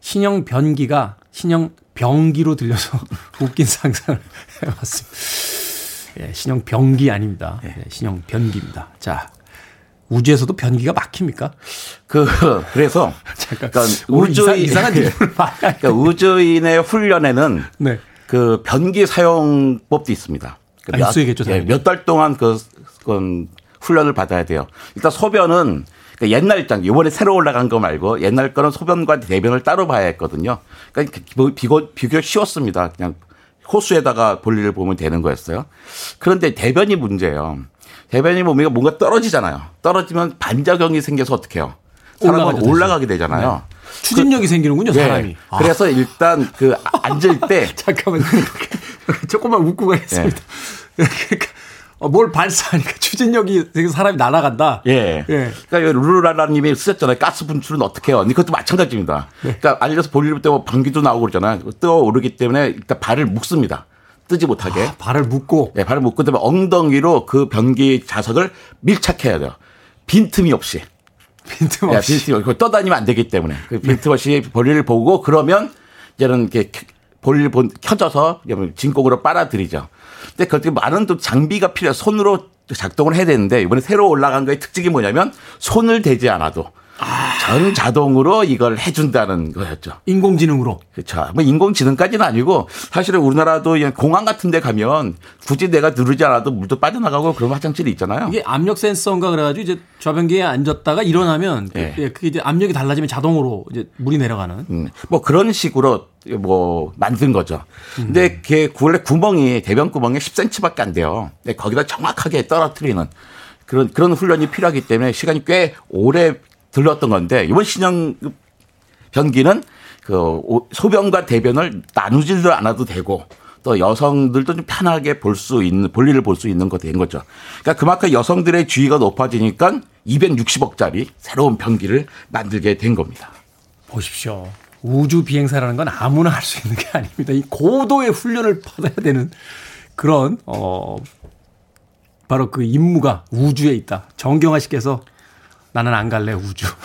신형 변기가 신형 병기로 들려서 웃긴 상상을 해봤습니다. 예, 신형 병기 아닙니다. 예, 신형 변기입니다. 자, 우주에서도 변기가 막힙니까? 그 그래서 잠깐 그러니까 우주인 이상, 한 그러니까 우주인의 훈련에는 네. 그 변기 사용법도 있습니다. 그 몇, 아, 있겠죠, 예, 몇달 동안 그, 그 훈련을 받아야 돼요. 일단 소변은 그러니까 옛날 장 이번에 새로 올라간 거 말고 옛날 거는 소변과 대변을 따로 봐야 했거든요. 그러니까 비교 비교 쉬웠습니다. 그냥 호수에다가 볼일을 보면 되는 거였어요. 그런데 대변이 문제예요. 대변이 보면 뭔가 떨어지잖아요. 떨어지면 반작용이 생겨서 어떻게 해요? 사람은 올라가게 되잖아요. 네. 추진력이 그, 생기는군요, 사람이. 네. 아. 그래서 일단 그 앉을 때 잠깐만 조금만 웃고 가겠습니다. 네. 그러니까 어, 뭘 발사하니까 추진력이 되게 사람이 날아간다. 예. 예. 그러니까 루루라라님이 쓰셨잖아요. 가스 분출은 어떻게 해요? 그것도 마찬가지입니다. 네. 그러니까 알려서 볼일 때뭐 방귀도 나오고 그러잖아요. 뜨어오르기 때문에 일단 발을 묶습니다. 뜨지 못하게. 아, 발을 묶고. 네, 발을 묶고 그다음에 엉덩이로 그 변기 자석을 밀착해야 돼요. 빈틈이 없이. 빈틈 없이. 네, 빈틈 없이. 떠다니면 안 되기 때문에. 그 빈틈 없이 볼일을 보고 그러면 이제는 이렇게 볼일 켜져서 진공으로 빨아들이죠. 근데 그렇게 많은 또 장비가 필요해 손으로 작동을 해야 되는데 이번에 새로 올라간 거의 특징이 뭐냐면 손을 대지 않아도 아. 전 자동으로 이걸 해준다는 거였죠. 인공지능으로. 그렇죠. 뭐 인공지능까지는 아니고 사실은 우리나라도 공항 같은 데 가면 굳이 내가 누르지 않아도 물도 빠져나가고 그런 화장실이 있잖아요. 이게 압력 센서인가 그래가지고 이제 좌변기에 앉았다가 일어나면 네. 그게 이제 압력이 달라지면 자동으로 이제 물이 내려가는. 음. 뭐 그런 식으로 뭐 만든 거죠. 음. 근데 걔 원래 구멍이 대변 구멍이 10cm밖에 안 돼요. 근데 거기다 정확하게 떨어뜨리는 그런 그런 훈련이 필요하기 때문에 시간이 꽤 오래 들렀던 건데 이번 신형 변기는 그 소변과 대변을 나누지도 않아도 되고 또 여성들도 좀 편하게 볼 수 있는 볼일을 볼 수 있는 거 된 거죠. 그러니까 그만큼 여성들의 주의가 높아지니까 260억짜리 새로운 변기를 만들게 된 겁니다. 보십시오. 우주 비행사라는 건 아무나 할 수 있는 게 아닙니다. 이 고도의 훈련을 받아야 되는 그런 어 바로 그 임무가 우주에 있다. 정경화 씨께서 나는 안 갈래 우주.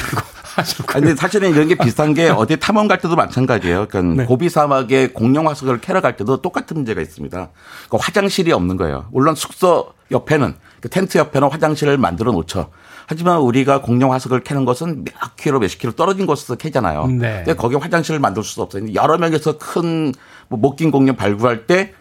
하셨고. 근데 사실은 이런 게 비슷한 게 어디 탐험 갈 때도 마찬가지예요. 그러니까 네. 고비 사막에 공룡 화석을 캐러 갈 때도 똑같은 문제가 있습니다. 그러니까 화장실이 없는 거예요. 물론 숙소 옆에는 그 텐트 옆에는 화장실을 만들어 놓죠. 하지만 우리가 공룡 화석을 캐는 것은 몇 킬로 몇십 킬로 떨어진 곳에서 캐잖아요. 네. 근데 거기 화장실을 만들 수 없어요. 여러 명에서 큰 뭐 목긴 공룡 발굴할 때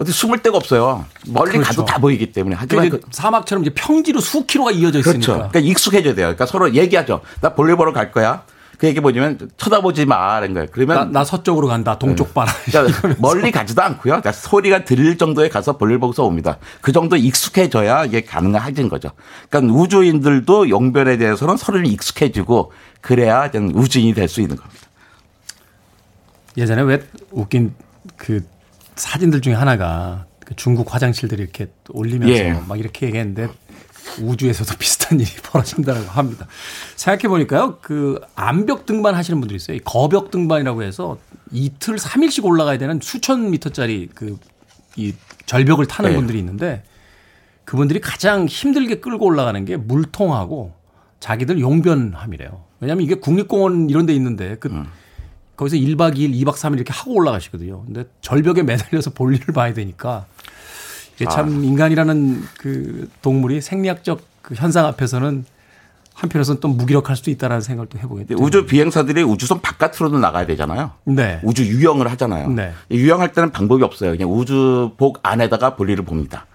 어디 숨을 데가 없어요. 멀리 그렇죠. 가도 다 보이기 때문에. 하지만 그 사막처럼 이제 평지로 수킬로가 이어져 있으니까. 그렇죠. 그러니까 익숙해져야 돼요. 그러니까 서로 얘기하죠. 나 볼일 보러 갈 거야. 그 얘기 뭐냐면 쳐다보지 마라는 거예요. 그러면 나, 나 서쪽으로 간다. 동쪽 봐라. 그러니까 멀리 가지도 않고요. 그러니까 소리가 들릴 정도에 가서 볼일 보고서 옵니다. 그 정도 익숙해져야 이게 가능해진 거죠. 그러니까 우주인들도 용변에 대해서는 서로를 익숙해지고 그래야 우주인이 될 수 있는 겁니다. 예전에 왜 웃긴 그 사진들 중에 하나가 그 중국 화장실들이 이렇게 올리면서 예. 막 이렇게 얘기했는데 우주에서도 비슷한 일이 벌어진다고 합니다. 생각해 보니까요, 그 암벽 등반 하시는 분들이 있어요. 거벽 등반이라고 해서 이틀, 3일씩 올라가야 되는 수천 미터짜리 그 이 절벽을 타는 네. 분들이 있는데 그분들이 가장 힘들게 끌고 올라가는 게 물통하고 자기들 용변함이래요. 왜냐하면 이게 국립공원 이런 데 있는데 그 음. 거기서 1박 2일, 2박 3일 이렇게 하고 올라가시거든요. 근데 절벽에 매달려서 볼일을 봐야 되니까 이게 참 아. 인간이라는 그 동물이 생리학적 그 현상 앞에서는 한편에서는 또 무기력할 수도 있다라는 생각을 또 해보게 돼요. 우주 비행사들이 우주선 바깥으로도 나가야 되잖아요. 네. 우주 유영을 하잖아요. 네. 유영할 때는 방법이 없어요. 그냥 우주복 안에다가 볼일을 봅니다.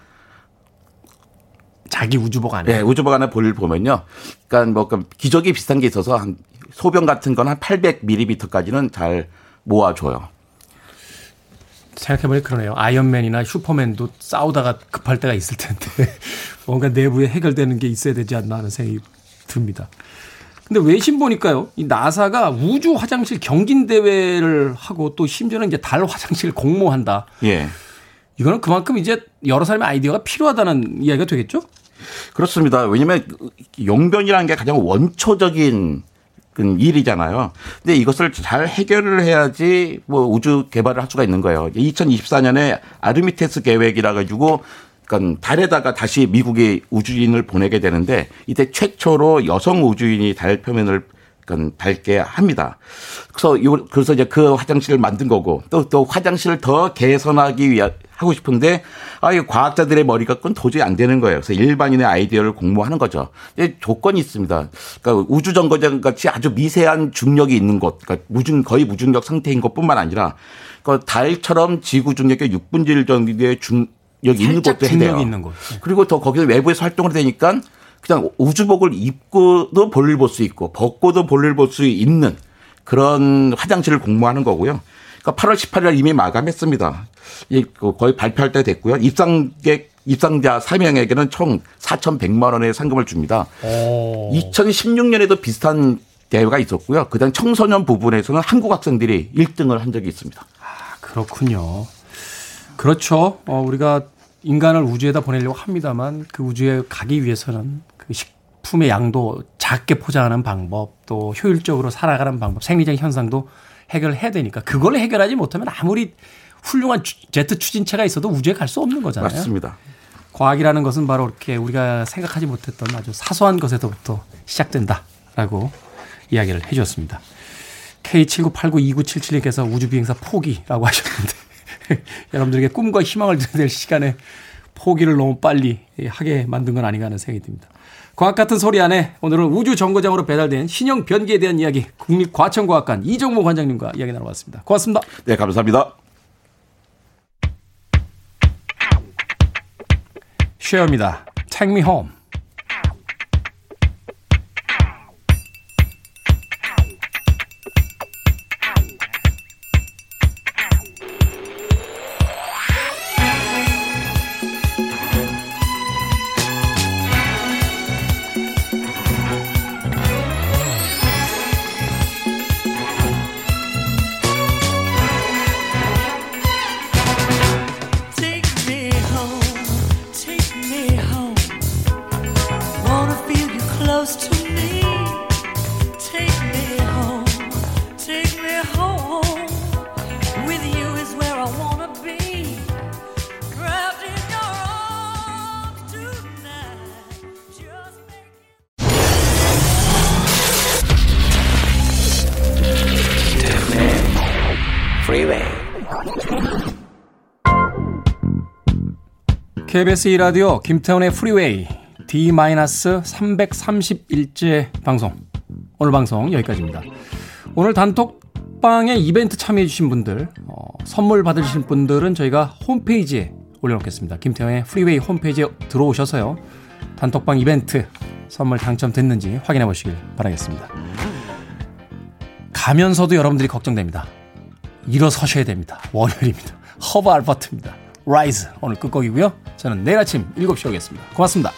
자기 우주복 안에. 네, 우주복 안에 볼일 보면요. 그러니까 뭐 기저귀 비슷한 게 있어서 한 소변 같은 건 한 800ml까지는 잘 모아줘요. 생각해보니 그러네요. 아이언맨이나 슈퍼맨도 싸우다가 급할 때가 있을 텐데 뭔가 내부에 해결되는 게 있어야 되지 않나 하는 생각이 듭니다. 근데 외신 보니까요, 이 나사가 우주 화장실 경진 대회를 하고 또 심지어는 이제 달 화장실 공모한다. 예. 이거는 그만큼 이제 여러 사람의 아이디어가 필요하다는 이야기가 되겠죠? 그렇습니다. 왜냐하면 용변이라는 게 가장 원초적인 일이잖아요. 근데 이것을 잘 해결을 해야지 뭐 우주 개발을 할 수가 있는 거예요. 2024년에 아르미테스 계획이라 가지고 그러니까 달에다가 다시 미국이 우주인을 보내게 되는데 이때 최초로 여성 우주인이 달 표면을 그러니까 닳게 합니다. 그래서 그래서 이제 그 화장실을 만든 거고 또또 화장실을 더 개선하기 위해 하고 싶은데 아, 이 과학자들의 머리가 그건 도저히 안 되는 거예요. 그래서 일반인의 아이디어를 공모하는 거죠. 조건이 있습니다. 그러니까 우주 정거장 같이 아주 미세한 중력이 있는 곳, 그러니까 무중 거의 무중력 상태인 것뿐만 아니라 그 달처럼 지구 중력의 6분의 1 정도의 중력이 있는 곳도 해야 돼요. 있는 곳. 네. 그리고 더 거기서 외부에서 활동을 되니까 그냥 우주복을 입고도 볼일 볼 수 있고 벗고도 볼일 볼 수 있는 그런 화장실을 공모하는 거고요. 그러니까 8월 18일 이미 마감했습니다. 그 거의 발표할 때 됐고요. 입상객 입상자 3명에게는 총 4,100만 원의 상금을 줍니다. 오. 2016년에도 비슷한 대회가 있었고요. 그다음 청소년 부분에서는 한국 학생들이 1등을 한 적이 있습니다. 아, 그렇군요. 그렇죠. 어, 우리가 인간을 우주에다 보내려고 합니다만 그 우주에 가기 위해서는 그 식품의 양도 작게 포장하는 방법 또 효율적으로 살아가는 방법 생리적 현상도 해결을 해야 되니까 그걸 해결하지 못하면 아무리 훌륭한 제트 추진체가 있어도 우주에 갈 수 없는 거잖아요. 맞습니다. 과학이라는 것은 바로 이렇게 우리가 생각하지 못했던 아주 사소한 것에서부터 시작된다라고 이야기를 해 주셨습니다. K79892977님께서 우주비행사 포기라고 하셨는데 여러분들에게 꿈과 희망을 될 시간에 포기를 너무 빨리 하게 만든 건 아닌가 하는 생각이 듭니다. 과학 같은 소리 안에 오늘은 우주 정거장으로 배달된 신형 변기에 대한 이야기 국립과천과학관 이정모 관장님과 이야기 나눠봤습니다. 고맙습니다. 네, 감사합니다. 쉐어입니다. Take me home. KBS 2라디오 김태훈의 프리웨이 D-331째 방송 오늘 방송 여기까지입니다. 오늘 단톡방에 이벤트 참여해주신 분들 어, 선물 받으신 분들은 저희가 홈페이지에 올려놓겠습니다. 김태훈의 프리웨이 홈페이지에 들어오셔서요. 단톡방 이벤트 선물 당첨됐는지 확인해 보시길 바라겠습니다. 가면서도 여러분들이 걱정됩니다. 일어서셔야 됩니다. 월요일입니다. 허브 알버트입니다. Rise 오늘 끝곡이고요. 저는 내일 아침 7시 오겠습니다. 고맙습니다.